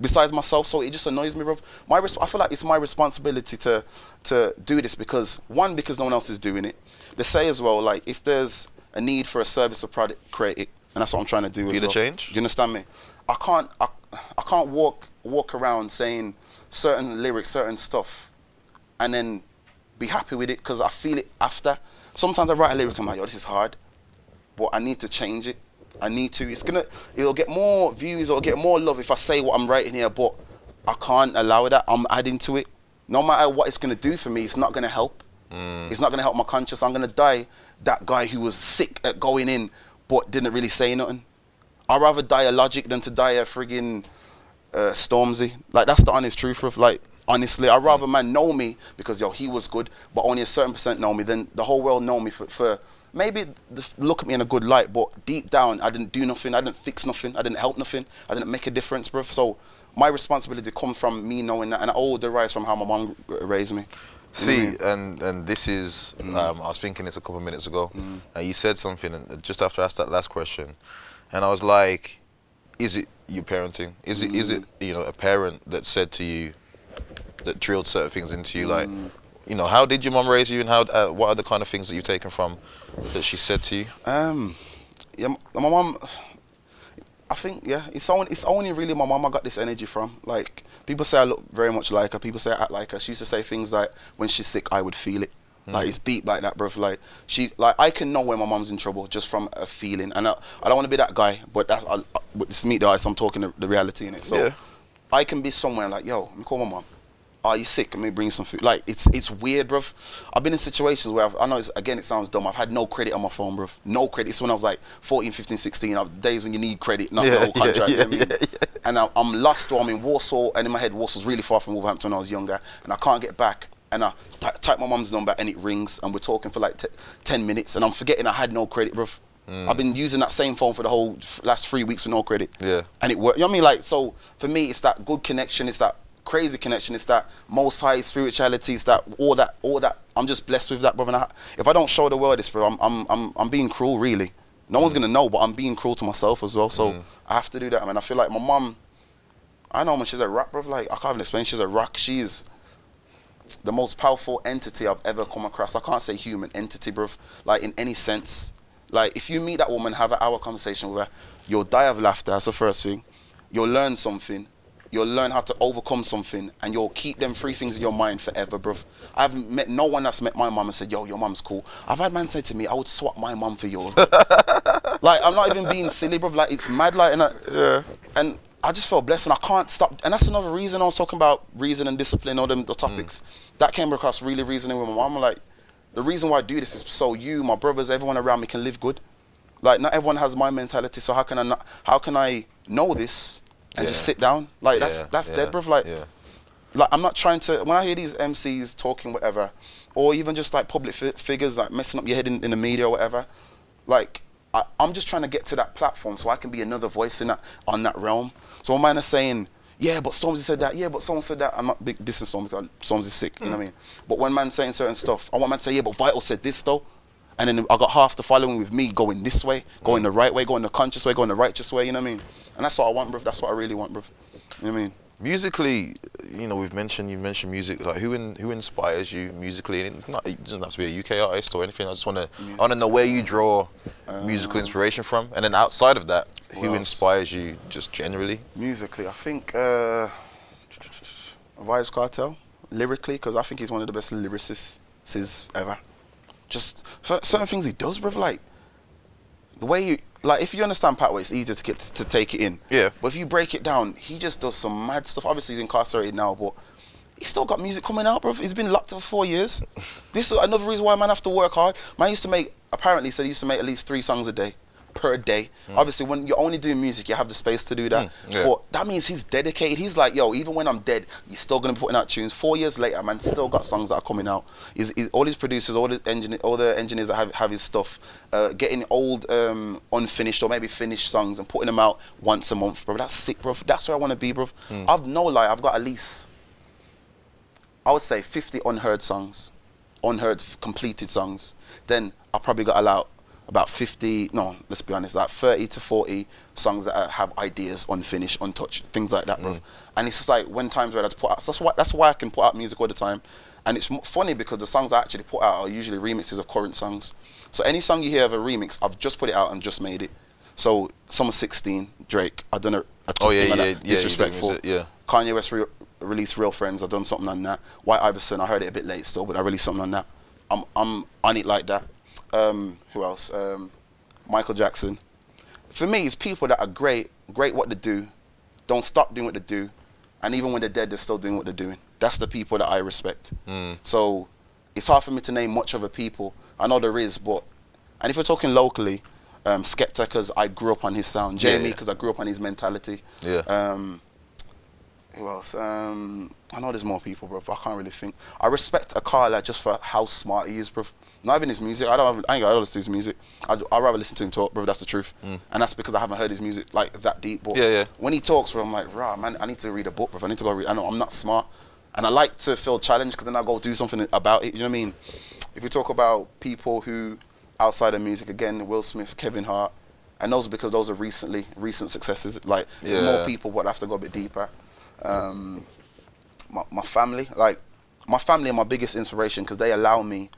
besides myself. So it just annoys me, bro. My res- I feel like it's my responsibility to to do this because one because no one else is doing it. They say as well like if there's a need for a service or product, create it, and that's what I'm trying to do. Be as the well. change? Do you understand me? I can't I, I can't walk walk around saying certain lyrics, certain stuff, and then be happy with it because I feel it after. Sometimes I write a lyric, and I'm like, yo, this is hard, but I need to change it. I need to. It's gonna. It'll get more views or get more love if I say what I'm writing here, but I can't allow that. I'm adding to it. No matter what it's gonna do for me, it's not gonna help. Mm. It's not gonna help my conscience. I'm gonna die that guy who was sick at going in, but didn't really say nothing. I'd rather die a logic than to die a friggin' uh, Stormzy. Like that's the honest truth of like honestly, I'd rather man know me because yo he was good, but only a certain percent know me. Than the whole world know me for, for maybe look at me in a good light, but deep down I didn't do nothing, I didn't fix nothing, I didn't help nothing, I didn't make a difference, bruv. So my responsibility comes from me knowing that, and all derives from how my mom raised me. See, and and this is, um, I was thinking this a couple of minutes ago, and you said something just after I asked that last question, and I was like, is it your parenting? Is it is it you know a parent that said to you, that drilled certain things into you, like, you know, how did your mom raise you, and how uh, what are the kind of things that you've taken from that she said to you? Um, yeah, my mom. I think yeah, it's only it's only really my mom I got this energy from. Like people say I look very much like her. People say I act like her. She used to say things like when she's sick I would feel it. Like mm. it's deep like that, bro. Like she like I can know when my mom's in trouble just from a feeling. And I, I don't want to be that guy, but that's I, I, but this meet the eyes. I'm talking the, the reality in it. So Yeah. I can be somewhere like yo, let me call my mom. Are you sick? Let me bring you some food. Like it's it's weird, bro. I've been in situations where I've, I know it's, again it sounds dumb. I've had no credit on my phone, bro. No credit. It's when I was like 14, 15, 16. I've, days when you need credit, not Yeah, the whole yeah, contract. you know yeah, I mean? And I, I'm lost or I'm in Walsall, and in my head Walsall's really far from Wolverhampton when I was younger, and I can't get back. And I ty- type my mum's number and it rings, and we're talking for like t- 10 minutes, and I'm forgetting I had no credit, bruv. Mm. I've been using that same phone for the whole last three weeks with no credit. Yeah. And it worked. You know what I mean? Like, so for me, it's that good connection. It's that crazy connection. It's that most high spirituality. It's that all that, all that. I'm just blessed with that, brother. And I, if I don't show the world this, bro, I'm, I'm, I'm, I'm being cruel, really. No one's mm. gonna know, but I'm being cruel to myself as well. So mm. I have to do that. I mean, I feel like my mum. I know, man. She's a rock, bro. Like I can't even explain. She's a rock. She's the most powerful entity I've ever come across. I can't say human entity, bro. Like in any sense. Like if you meet that woman, have an hour conversation with her, you'll die of laughter. That's the first thing. You'll learn something. You'll learn how to overcome something, and you'll keep them three things in your mind forever, bro. I've met no one that's met my mum and said, "Yo, your mum's cool." I've had man say to me, "I would swap my mum for yours." like I'm not even being silly, bro. Like it's mad, like and I, Yeah. and I just felt blessed, and I can't stop. And that's another reason I was talking about reason and discipline, all them the topics mm. that came across really reasoning with my mom. Like the reason why I do this is so you, my brothers, everyone around me can live good. Like not everyone has my mentality, so how can I not? How can I know this and just sit down? Like that's Yeah, that's yeah, dead, bro. Like yeah. like I'm not trying to. When I hear these MCs talking whatever, or even just like public fi- figures like messing up your head in, in the media or whatever, like I, I'm just trying to get to that platform so I can be another voice in that on that realm. So when man is saying, yeah, but Stormzy said that, yeah, but someone said that. I'm not big dissing Stormzy because Stormzy's sick. You know what I mean? Hmm. But when man's saying certain stuff, I want man to say, yeah, but Vital said this though. And then I got half the following with me going this way, going hmm. the right way, going the conscious way, going the righteous way. You know what I mean? And that's what I want, bro. That's what I really want, bro. You know what I mean? Musically, you know, we've mentioned you've mentioned music. Like, who in, who inspires you musically? And it, not, it doesn't have to be a UK artist or anything. I just want to I want to know where you draw musical inspiration from, and then outside of that, Who else? inspires you just generally? Musically, I think uh, Vybz Kartel. Lyrically, because I think he's one of the best lyricists ever. Just certain things he does, bro. Like the way you like, if you understand Pat, it's easier to get to take it in. Yeah. But if you break it down, he just does some mad stuff. Obviously, he's incarcerated now, but he's still got music coming out, bro. He's been locked for four years. this is another reason why man have to work hard. Man used to make apparently said he used to make at least three songs a day per day. Obviously, when you're only doing music, you have the space to do that. Mm, yeah. But that means he's dedicated. He's like, yo, even when I'm dead, he's still gonna be putting out tunes. Four years later, man, still got songs that are coming out. He's, he's- all his producers, all the engineer, all the engineers that have, have his stuff, uh, getting old, um, unfinished or maybe finished songs and putting them out once a month, bro. That's sick, bro. That's where I want to be, bro. I've no lie. I've got at least, I would say, 50 unheard songs, unheard completed songs. Then I probably got allowed about 50, no, let's be honest, like 30 to 40 songs that have ideas unfinished, untouched, things like that, bro. And it's just like when times where I had to put out, that's why, that's why I can put out music all the time. And it's funny because the songs I actually put out are usually remixes of current songs. So any song you hear of a remix, I've just put it out and just made it. So Summer 16, Drake, I done a, a Oh, yeah, yeah, yeah, disrespectful. music, yeah. Kanye West re- released Real Friends. I've done something on that. White Iverson. I heard it a bit late still, but I released something on that. I'm I'm on it like that. Um, who else? Um, Michael Jackson. For me, it's people that are great, great what they do, don't stop doing what they do, and even when they're dead, they're still doing what they're doing. That's the people that I respect. Mm. So it's hard for me to name much other people. I know there is, but and if we're talking locally, um, Skepta because I grew up on his sound. Yeah, JME yeah. because I grew up on his mentality. Yeah. Um, who else? Um, I know there's more people, bro. But I can't really think. I respect Akala just for how smart he is, bro. Not even his music. I don't. Have, I ain't got to listen to his music. I would rather listen to him talk, bro. That's the truth. And that's because I haven't heard his music like that deep. But Mm. Yeah, yeah. when he talks, bro, I'm like, rah, man. I need to read a book, bro. I need to go read. I know I'm not smart, and I like to feel challenged because then I go do something about it. You know what I mean? If we talk about people who outside of music, again, Will Smith, Kevin Hart, and those are because those are recently recent successes. Like there's more people, but I have to go a bit deeper. Um, my, my family, like my family are my biggest inspiration because they allow me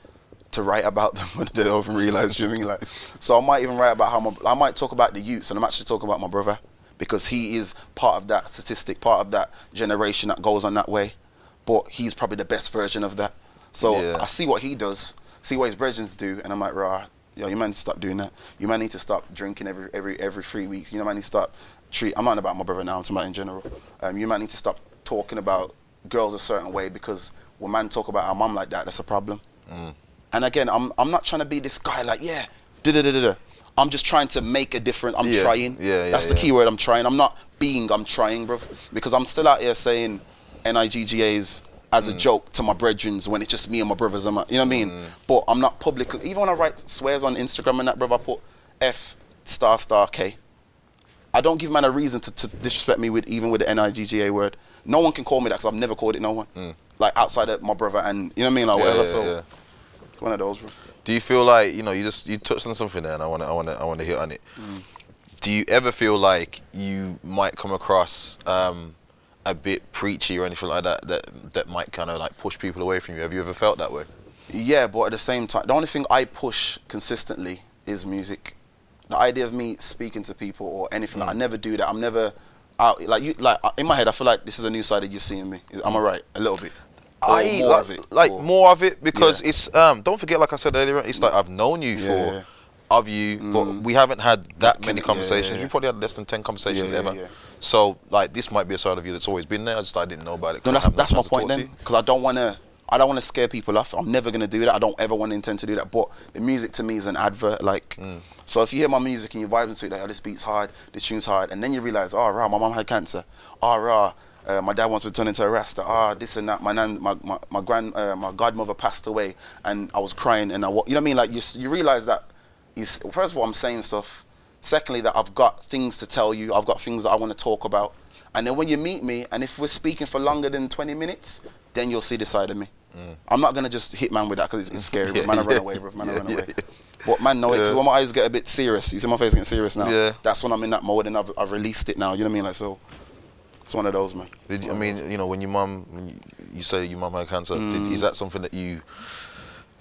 to write about them when they don't even realize. You know what I mean? Like, so I might even write about how my, I might talk about the youths, and I'm actually talking about my brother because he is part of that statistic, part of that generation that goes on that way. But he's probably the best version of that. So Yeah. I see what he does, see what his brethren do, and I'm like, rah, yo, you might need to stop doing that. You might need to stop drinking every every every three weeks. You know, might need to stop treat. I'm not about my brother now. I'm talking about in general. Um, you might need to stop talking about girls a certain way because when man talk about our mum like that, that's a problem. And again, I'm I'm not trying to be this guy like yeah, da da da da. I'm just trying to make a difference. I'm Yeah, trying. yeah, yeah, That's the yeah. key word. I'm trying. I'm not being. I'm trying, bro. Because I'm still out here saying NIGGAs as Mm. a joke to my brethrens when it's just me and my brothers. I'm, you know what I mean? Mm. But I'm not publicly. Even when I write swears on Instagram and that, bro, I put F star star K. I don't give man a reason to, to disrespect me with even with the NIGGA word. No one can call me that because I've never called it no one. Like outside of my brother and you know what I mean, like Mm. Yeah, whatever. yeah, so yeah. It's one of those, bro. Do you feel like you know you just you touched on something there, and I want to I want to I want to hit on it. Mm. Do you ever feel like you might come across um, a bit preachy or anything like that that that might kind of like push people away from you? Have you ever felt that way? Yeah, but at the same time, the only thing I push consistently is music. The idea of me speaking to people or anything, like I never do that. I'm never out like you. Like in my head, I feel like this is a new side that you're seeing me. I'm I right? A little bit. Or I more like, of it. like or- more of it because Yeah. it's um don't forget like I said earlier it's like I've known you Yeah, for yeah. of you but Mm. we haven't had that many yeah, conversations yeah, we probably had less than 10 conversations Yeah, yeah, ever yeah. so like this might be a side of you that's always been there I just I didn't know about it No, that's that's my point then, because I don't want to. I don't want to scare people off. I'm never gonna do that. I don't ever want to intend to do that. But the music to me is an advert. Like, Mm. so if you hear my music and you vibe into it, like, oh, this beat's hard, this tune's hard, and then you realize, oh, rah, my mom had cancer. Oh, rah, uh, my dad wants to turn into a rasta. Ah, this and that. My nan, my my, my grand, uh, my godmother passed away, and I was crying, and I, you know what I mean? Like, you you realize that. Is first of all, I'm saying stuff. Secondly, that I've got things to tell you. I've got things that I want to talk about. And then when you meet me, and if we're speaking for longer than 20 minutes, then you'll see the side of me. I'm not gonna just hit man with that because it's, it's scary. Mm. Yeah, but man, I run away, bro. Man, I run away. But man, know it because when my eyes get a bit serious, you see my face getting serious now. Yeah. That's when I'm in that mode and I've, I've released it now. You know what I mean? Like so, it's one of those, man. Did you, I mean, you know, when your mum, you, you say your mum had cancer, Mm. did, is that something that you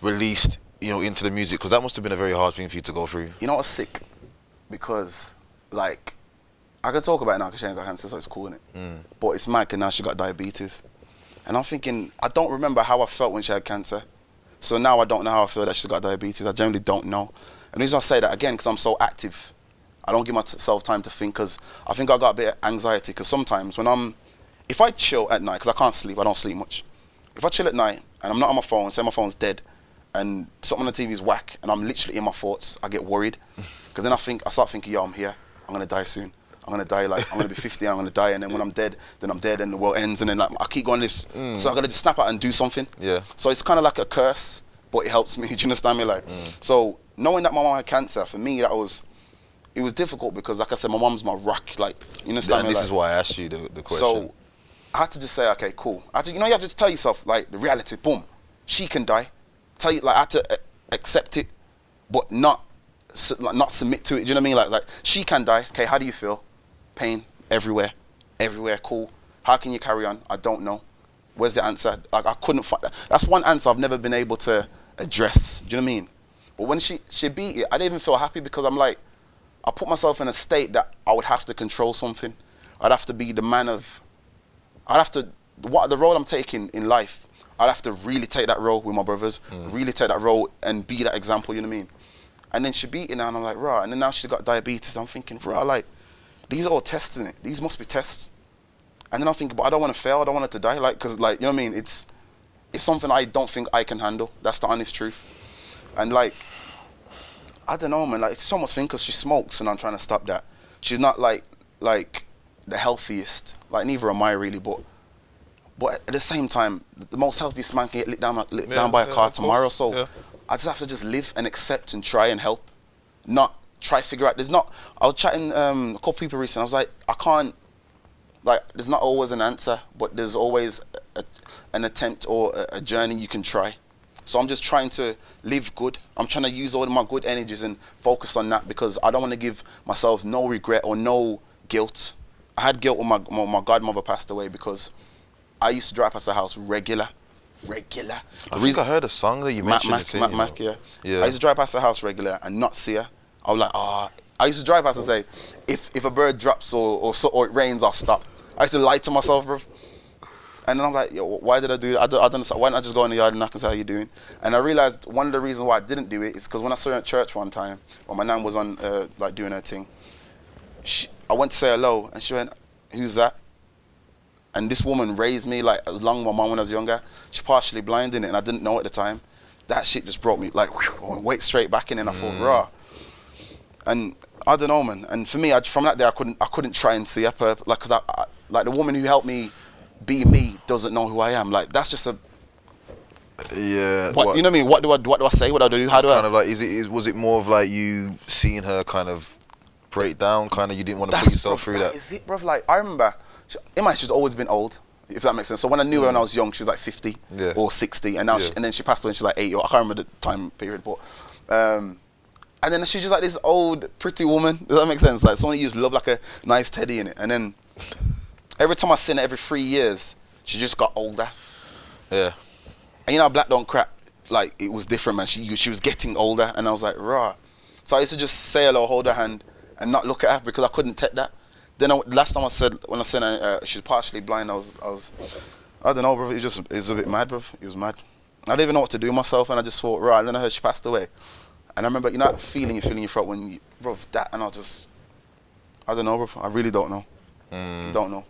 released, you know, into the music? Because that must have been a very hard thing for you to go through. You know what's sick? Because like I can talk about it now because she ain't got cancer, so it's cool, innit? Mm. But it's mad 'cause now she got diabetes. And I'm thinking, I don't remember how I felt when she had cancer. So now I don't know how I feel that she's got diabetes. I generally don't know. And the reason I say that again, because I'm so active, I don't give myself time to think because I think I got a bit of anxiety because sometimes when I'm, if I chill at night, because I can't sleep, I don't sleep much. If I chill at night and I'm not on my phone, say my phone's dead, and something on the TV is whack, and I'm literally in my thoughts, I get worried. Because then I think, I start thinking, yo, I'm here. I'm gonna die soon. I'm gonna die like I'm gonna be 50 I'm gonna die, and then when I'm dead, then I'm dead, and the world ends, and then like I keep going this. So I gotta just snap out and do something. Yeah. So it's kind of like a curse, but it helps me. Do you understand me? Like, so knowing that my mom had cancer for me, that was, it was difficult because, like I said, my mom's my rock. Like, you understand And me? this Like, is why I asked you the, the question. so I had to just say, okay, cool. I had to, you know, you have to just tell yourself like the reality. Boom, she can die. Tell you like I had to uh, accept it, but not su- like, not submit to it. Do you know what I mean? Like like she can die. Okay, how do you feel? Pain everywhere, everywhere. Cool. How can you carry on? I don't know. Where's the answer? Like I couldn't find that. That's one answer I've never been able to address. Do you know what I mean? But when she she beat it, I didn't even feel happy because I'm like, I put myself in a state that I would have to control something. I'd have to be the man of. I'd have to what the role I'm taking in life. I'd have to really take that role with my brothers, mm. really take that role and be that example. You know what I mean? And then she beat it now, and I'm like, right. And then now she's got diabetes. I'm thinking, right, like these are all tests in it. These must be tests. And then I think, but I don't want to fail. I don't want her to die. Like, cause like you know what I mean? It's it's something I don't think I can handle. That's the honest truth. And like, I don't know, man. Like, it's almost thing because she smokes, and I'm trying to stop that. She's not like like the healthiest. Like, neither am I really. But but at the same time, the most healthiest man can get lit down lit Yeah, down by a yeah, car tomorrow. course, So yeah. I just have to just live and accept and try and help, not try to figure out. There's not. I was chatting um, a couple people recently. I was like, I can't. Like, there's not always an answer, but there's always a, an attempt or a, a journey you can try. So I'm just trying to live good. I'm trying to use all of my good energies and focus on that because I don't want to give myself no regret or no guilt. I had guilt when my when my godmother passed away because I used to drive past her house regular, regular. I The think I heard a song that you Mac, mentioned. Mac, Mac, you Mac, yeah. Yeah. I used to drive past her house regular and not see her. I was like, ah. I used to drive past and say, if if a bird drops or or, so, or it rains, I'll stop. I used to lie to myself, bro. And then I'm like, Yo, why did I do that? I don't, I don't understand. Why didn't I just go in the yard and knock and say how you doing? And I realized one of the reasons why I didn't do it is because when I saw her at church one time, when my nan was on uh, like doing her thing, she, I went to say hello and she went, who's that? And this woman raised me like as long as my mom when I was younger. She's partially blind in it, and I didn't know at the time. That shit just brought me like whew, I went straight back in, and I thought, raw. And I don't know, man. And for me, I, from that day, I couldn't, I couldn't try and see up her, like, cause I, I, like the woman who helped me be me doesn't know who I am. Like that's just a, Yeah. what, you know what I mean? What do I, what do I say? What do I do? How do I? kind of like is it is, was it more of like you seeing her kind of break down kind of you didn't want to put yourself bruv, through that Is it, bro? Like I remember, she, in my she's always been old. If that makes sense. So when I knew her when I was young, she was like 50 Yeah. or 60, and now she, and then she passed away. and She's like 80. Or I can't remember the time period, but um, and then she's just like this old pretty woman. Does that make sense? Like someone you just love like a nice teddy in it, and then every time I seen her every three years, she just got older. Yeah. And you know, black don't crack. Like it was different, man. She she was getting older, and I was like, rah. So I used to just say hello, hold her hand, and not look at her because I couldn't take that. Then I, last time I said when I said uh, she's partially blind, I was I was I don't know, bro. It just it was a bit mad, bro. It was mad. I didn't even know what to do myself, and I just thought, right. And then I heard she passed away, and I remember you know that feeling you feel in your throat when you, bro, that, and I just I don't know, bro. I really don't know. Mm. Don't know.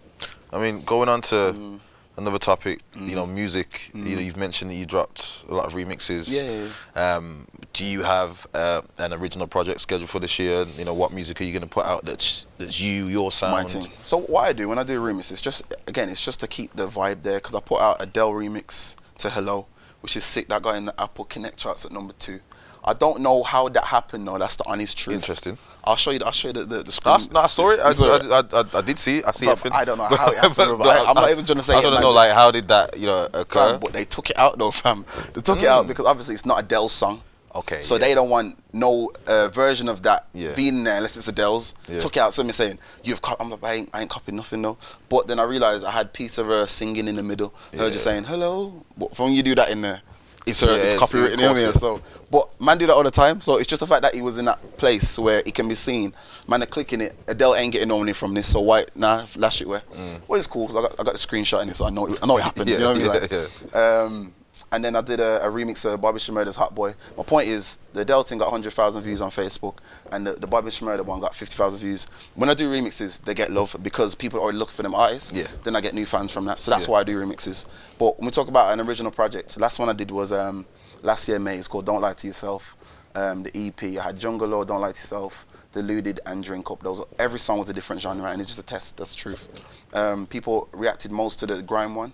I mean, going on to Mm. another topic, you know, music. You know, you've mentioned that you dropped a lot of remixes. Yeah, yeah, Um, do you have uh, an original project scheduled for this year? You know, what music are you going to put out that's that's you, your sound? So what I do when I do remixes, it's just again, it's just to keep the vibe there because I put out Adele remix to Hello, which is sick. That got in the Apple Connect charts at number two. I don't know how that happened though. That's the honest truth. Interesting. I'll show you. I'll show you the the, the screen. No, I saw it. I. I, I, I did see it. I see But it. I don't know how it happened, But-. I- I'm not even trying to say I don't man. know, like, how did that, you know, occur? Fam, but they took it out though, fam. They took it out because obviously it's not Adele's song. Okay. So yeah. they don't want no uh, version of that Yeah. being there unless it's Adele's. Yeah. Took it out. So me saying you've. Co-. I'm like I ain't, I ain't copied nothing though. But then I realized I had piece of her singing in the middle. Her just saying hello. But when you do that in there, it's her. Yeah, it's it's- copywritten. of You know what I mean? So, but man do that all the time. So it's just the fact that he was in that place where it can be seen. Man are clicking it. Adele ain't getting no money from this. So why? Nah, flash it where. Well, it's cool because I got I got the screenshot in it, so I know it, I know it happened. Yeah, you know what I mean? yeah, Like, um, and then I did a, a remix of Bobby Shmurda's Hot Boy. My point is, the Delton got 100,000 views on Facebook, and the, the Bobby Shmurda one got 50,000 views. When I do remixes, they get love because people are already looking for them artists. Yeah. Then I get new fans from that. So that's Yeah. why I do remixes. But when we talk about an original project, the last one I did was um, last year May. It's called Don't Lie to Yourself. Um, the EP. I had Jungle Law, Don't Lie to Yourself, Deluded, and Drink Up. Those every song was a different genre, and it's just a test. That's the truth. Um, people reacted most to the grime one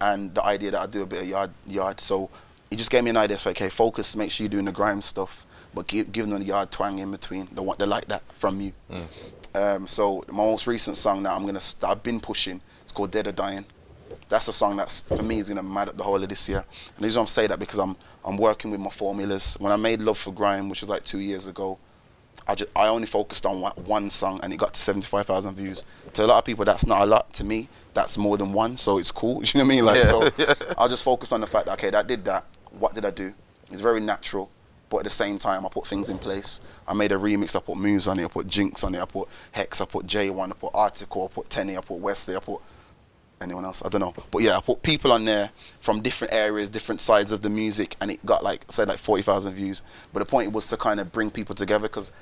and the idea that I do a bit of yard yard. So he just gave me an idea. So okay, focus. Make sure you're doing the grime stuff, but give, give them the yard twang in between. They want they like that from you. Um, so my most recent song that I'm gonna st- I've been pushing. It's called Dead or Dying. That's a song that's for me is gonna mad up the whole of this year. And the reason I'm saying that because I'm I'm working with my formulas. When I made Love for Grime, which was like two years ago, I just I only focused on one, one song and it got to seventy five thousand views. To a lot of people, that's not a lot. To me, that's more than one, so it's cool. You know what I mean? Like Yeah, so. I'll just focus on the fact that okay, that did that. What did I do? It's very natural, but at the same time, I put things in place. I made a remix. I put Muse on it. I put Jinx on it. I put Hex. I put J1. I put Article. I put Tenny. I put Wesley. I put anyone else. I don't know. But yeah, I put people on there from different areas, different sides of the music, and it got like say like forty thousand views. But the point was to kind of bring people together because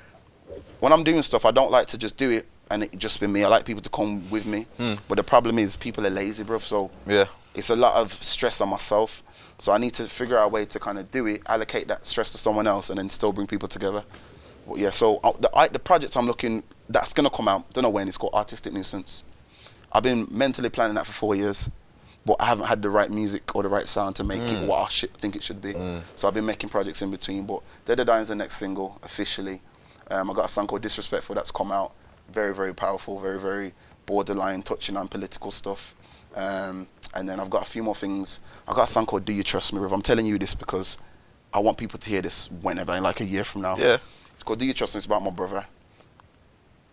when I'm doing stuff, I don't like to just do it and it just be me. I like people to come with me. But the problem is people are lazy, bro. So Yeah. it's a lot of stress on myself. So I need to figure out a way to kind of do it, allocate that stress to someone else, and then still bring people together. But yeah, so uh, the I, the project I'm looking that's gonna come out. Don't know when. It's called Artistic Nuisance. I've been mentally planning that for four years, but I haven't had the right music or the right sound to make it what I should, think it should be. So I've been making projects in between. But Dead or Dying is the next single officially. Um, I got a song called Disrespectful that's come out. Very very powerful. Very very borderline, touching on political stuff. Um, and then I've got a few more things. I've got a song called Do You Trust Me? Riv. I'm telling you this because I want people to hear this whenever, in like a year from now. Yeah. It's called Do You Trust Me? It's about my brother.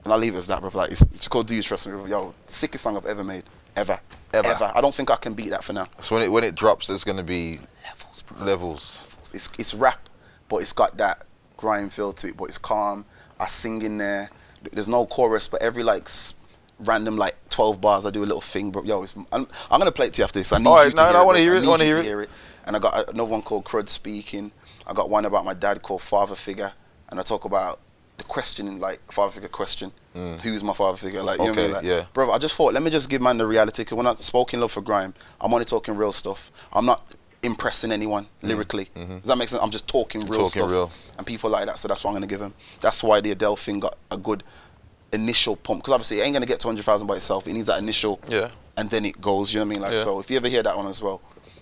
And I'll leave it as that, brother. Like, it's, it's called Do You Trust Me? Riv. Yo, sickest song I've ever made. Ever. Ever. I don't think I can beat that for now. So when it when it drops, there's going to be Levels, bro. levels. It's, it's rap, but it's got that grime feel to it, but it's calm. I sing in there. There's no chorus, but every like s- random like 12 bars, I do a little thing, bro. Yo, it's, I'm, I'm gonna play it to you after this. I need Alright, you to no, hear no, I it, wanna hear it, I wanna you hear to it. And I got another one called Crud Speaking. I got one about my dad called Father Figure, and I talk about the questioning, like father figure question. Who's my father figure? Like, you know what I mean? Mm. Like, yeah. Bro, I just thought, let me just give man the reality. Because when I spoke in love for grime, I'm only talking real stuff. I'm not impressing anyone lyrically. Does that make sense? I'm just talking real Mm. Mm-hmm. Talking stuff. real. And people like that, so that's what I'm gonna give him. That's why the Adele thing got a good initial pump. Because obviously, it ain't gonna get to 100,000 by itself. It needs that initial, Yeah. and then it goes. You know what I mean? Like, Yeah. so if you ever hear that one as well,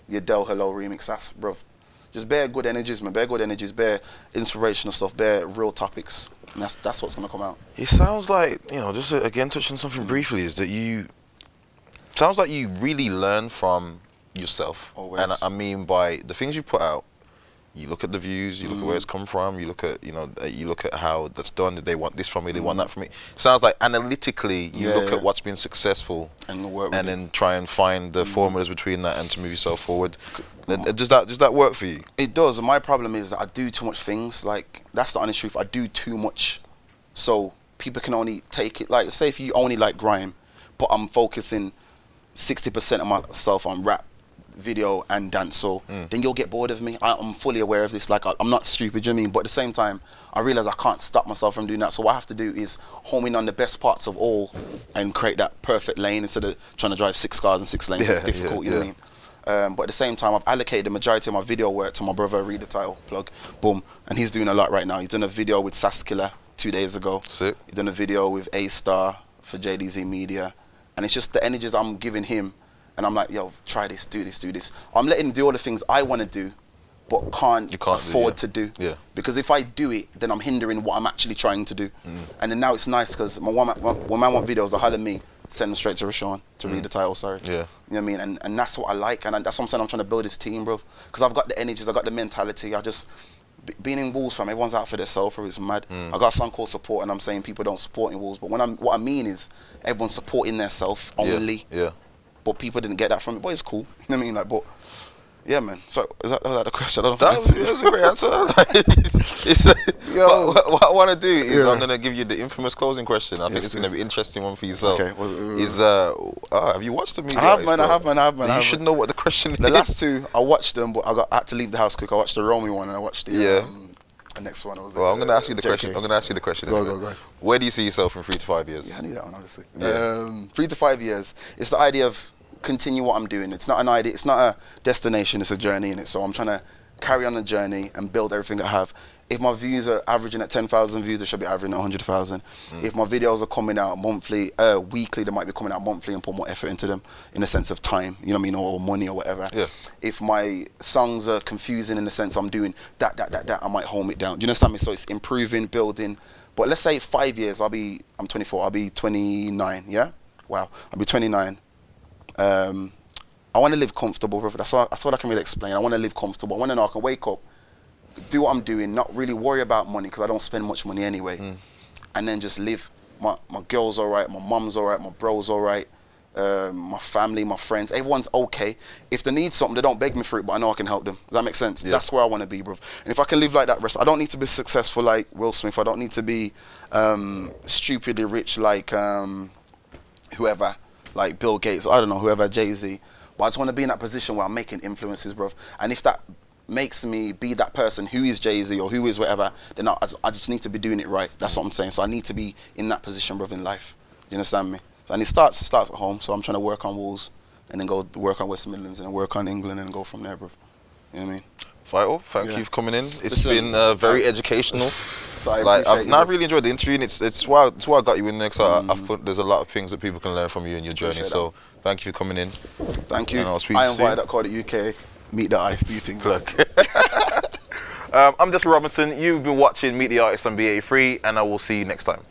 the Adele Hello remix, that's bro. Just bare good energies, man. Bare good energies, bare inspirational stuff, bare real topics. And that's that's what's gonna come out. It sounds like you know, just uh, again touching something briefly is that you sounds like you really learn from yourself. Always. And I- mean by the things you put out. You look at the views. You look at where Mm. it's come from. You look at you know uh, you look at how that's done. They want this from me. They want Mm. that from me. Sounds like analytically you Yeah, look yeah. at what's been successful And the work with and then try and find Mm. the formulas between that and to move yourself forward. Does that does that work for you? It does. My problem is I do too much things. Like that's the honest truth. I do too much, so people can only take it. Like say if you only like grime, but I'm focusing sixty percent of myself on rap, video, and dancehall, Mm. then you'll get bored of me. I, I'm fully aware of this. Like I, I'm not stupid. You know what I mean? But at the same time, I realize I can't stop myself from doing that. So what I have to do is home in on the best parts of all and create that perfect lane instead of trying to drive six cars in six lanes. Yeah, it's difficult. yeah, you know what I mean? Um, but at the same time, I've allocated the majority of my video work to my brother. Read the title, plug, boom, and he's doing a lot right now. He's done a video with Saskilla two days ago. Sick. He's done a video with A Star for JDZ Media, and it's just the energies I'm giving him, and I'm like, yo, try this, do this, do this. I'm letting him do all the things I want to do, but can't, can't do, afford yeah. to do. Yeah. Because if I do it, then I'm hindering what I'm actually trying to do. Mm. And then now it's nice because my one, when man want videos, they holler me, send them straight to Rashawn to Mm. read the title. Sorry. Yeah. You know what I mean? And and that's what I like, and I, that's what I'm saying. I'm trying to build this team, bro. Because I've got the energies, I've got the mentality. I just be- being in Wolves, fam. Everyone's out for their themselves. It's mad. Mm. I got some called Support, and I'm saying people don't support in Wolves, but when I'm what I mean is everyone's supporting themselves Yeah, only. Yeah. But people didn't get that from it. But it's cool. You know what I mean? Like, but yeah, man. So is that, was that the question? I don't That was, answered that was a great answer. it's, Yo. what, what I want to do is Yeah. I'm going to give you the infamous closing question. I think Yes, it's going to be an interesting one for yourself. Okay, well, uh, is uh, uh, have you watched the movie? I have, man, I have, man, I have, man, You should know what the question The is. last two, I watched them, but I got I had to leave the house quick. I watched the Romy one, and I watched the Yeah. um, the next one. Was Well, I'm going to ask you the JK. question. I'm going to ask you the question. Go, go, go. Where do you see yourself in three to five years? Yeah, I knew that one obviously. Yeah. Um, three to five years. It's the idea of continue what I'm doing. It's not an idea. It's not a destination. It's a journey in it. So I'm trying to carry on the journey and build everything I have. If my views are averaging at 10,000 views, they should be averaging at 100,000. Mm. If my videos are coming out monthly, uh, weekly, they might be coming out monthly and put more effort into them in the sense of time, you know what I mean, or money or whatever. Yeah. If my songs are confusing in the sense I'm doing that, that, that, that, I might home it down. Do you understand me? So it's improving, building. But let's say five years, I'll be, I'm 24, I'll be 29, yeah? Wow, I'll be 29. Um, I want to live comfortable, brother. That's all, that's all I can really explain. I want to live comfortable. I want to know I can wake up, do what I'm doing, not really worry about money because I don't spend much money anyway, Mm. and then just live. My my girl's all right, my mum's all right, my bro's all right, um, my family, my friends, everyone's okay. If they need something, they don't beg me for it, but I know I can help them. Does that make sense? Yeah. That's where I want to be, bro. And if I can live like that, rest, I don't need to be successful like Will Smith. I don't need to be um, stupidly rich like um, whoever, like Bill Gates, or I don't know, whoever, Jay Z. But I just want to be in that position where I'm making influences, bro. And if that makes me be that person who is Jay Z or who is whatever, then I, I just- I just need to be doing it right. That's what I'm saying. So I need to be in that position, bro, in life. You understand me? And it starts it starts at home. So I'm trying to work on Wolves and then go work on West Midlands and then work on England and go from there, bro. You know what I mean? Vital, thank Yeah. you for coming in. It's Listen, been uh, very I- educational. So I like appreciate I've, you, no, I bro. really enjoyed the interview, and it's it's why it's why I got you in there. Cause I, I Mm. thought there's a lot of things that people can learn from you in your journey. Appreciate So thank you for coming in. Thank you. And I'll speak I to you soon. that called the UK. Meet the ice. Do you think? bro? um, I'm Desmond Robinson. You've been watching Meet the Artist on BA3, and I will see you next time.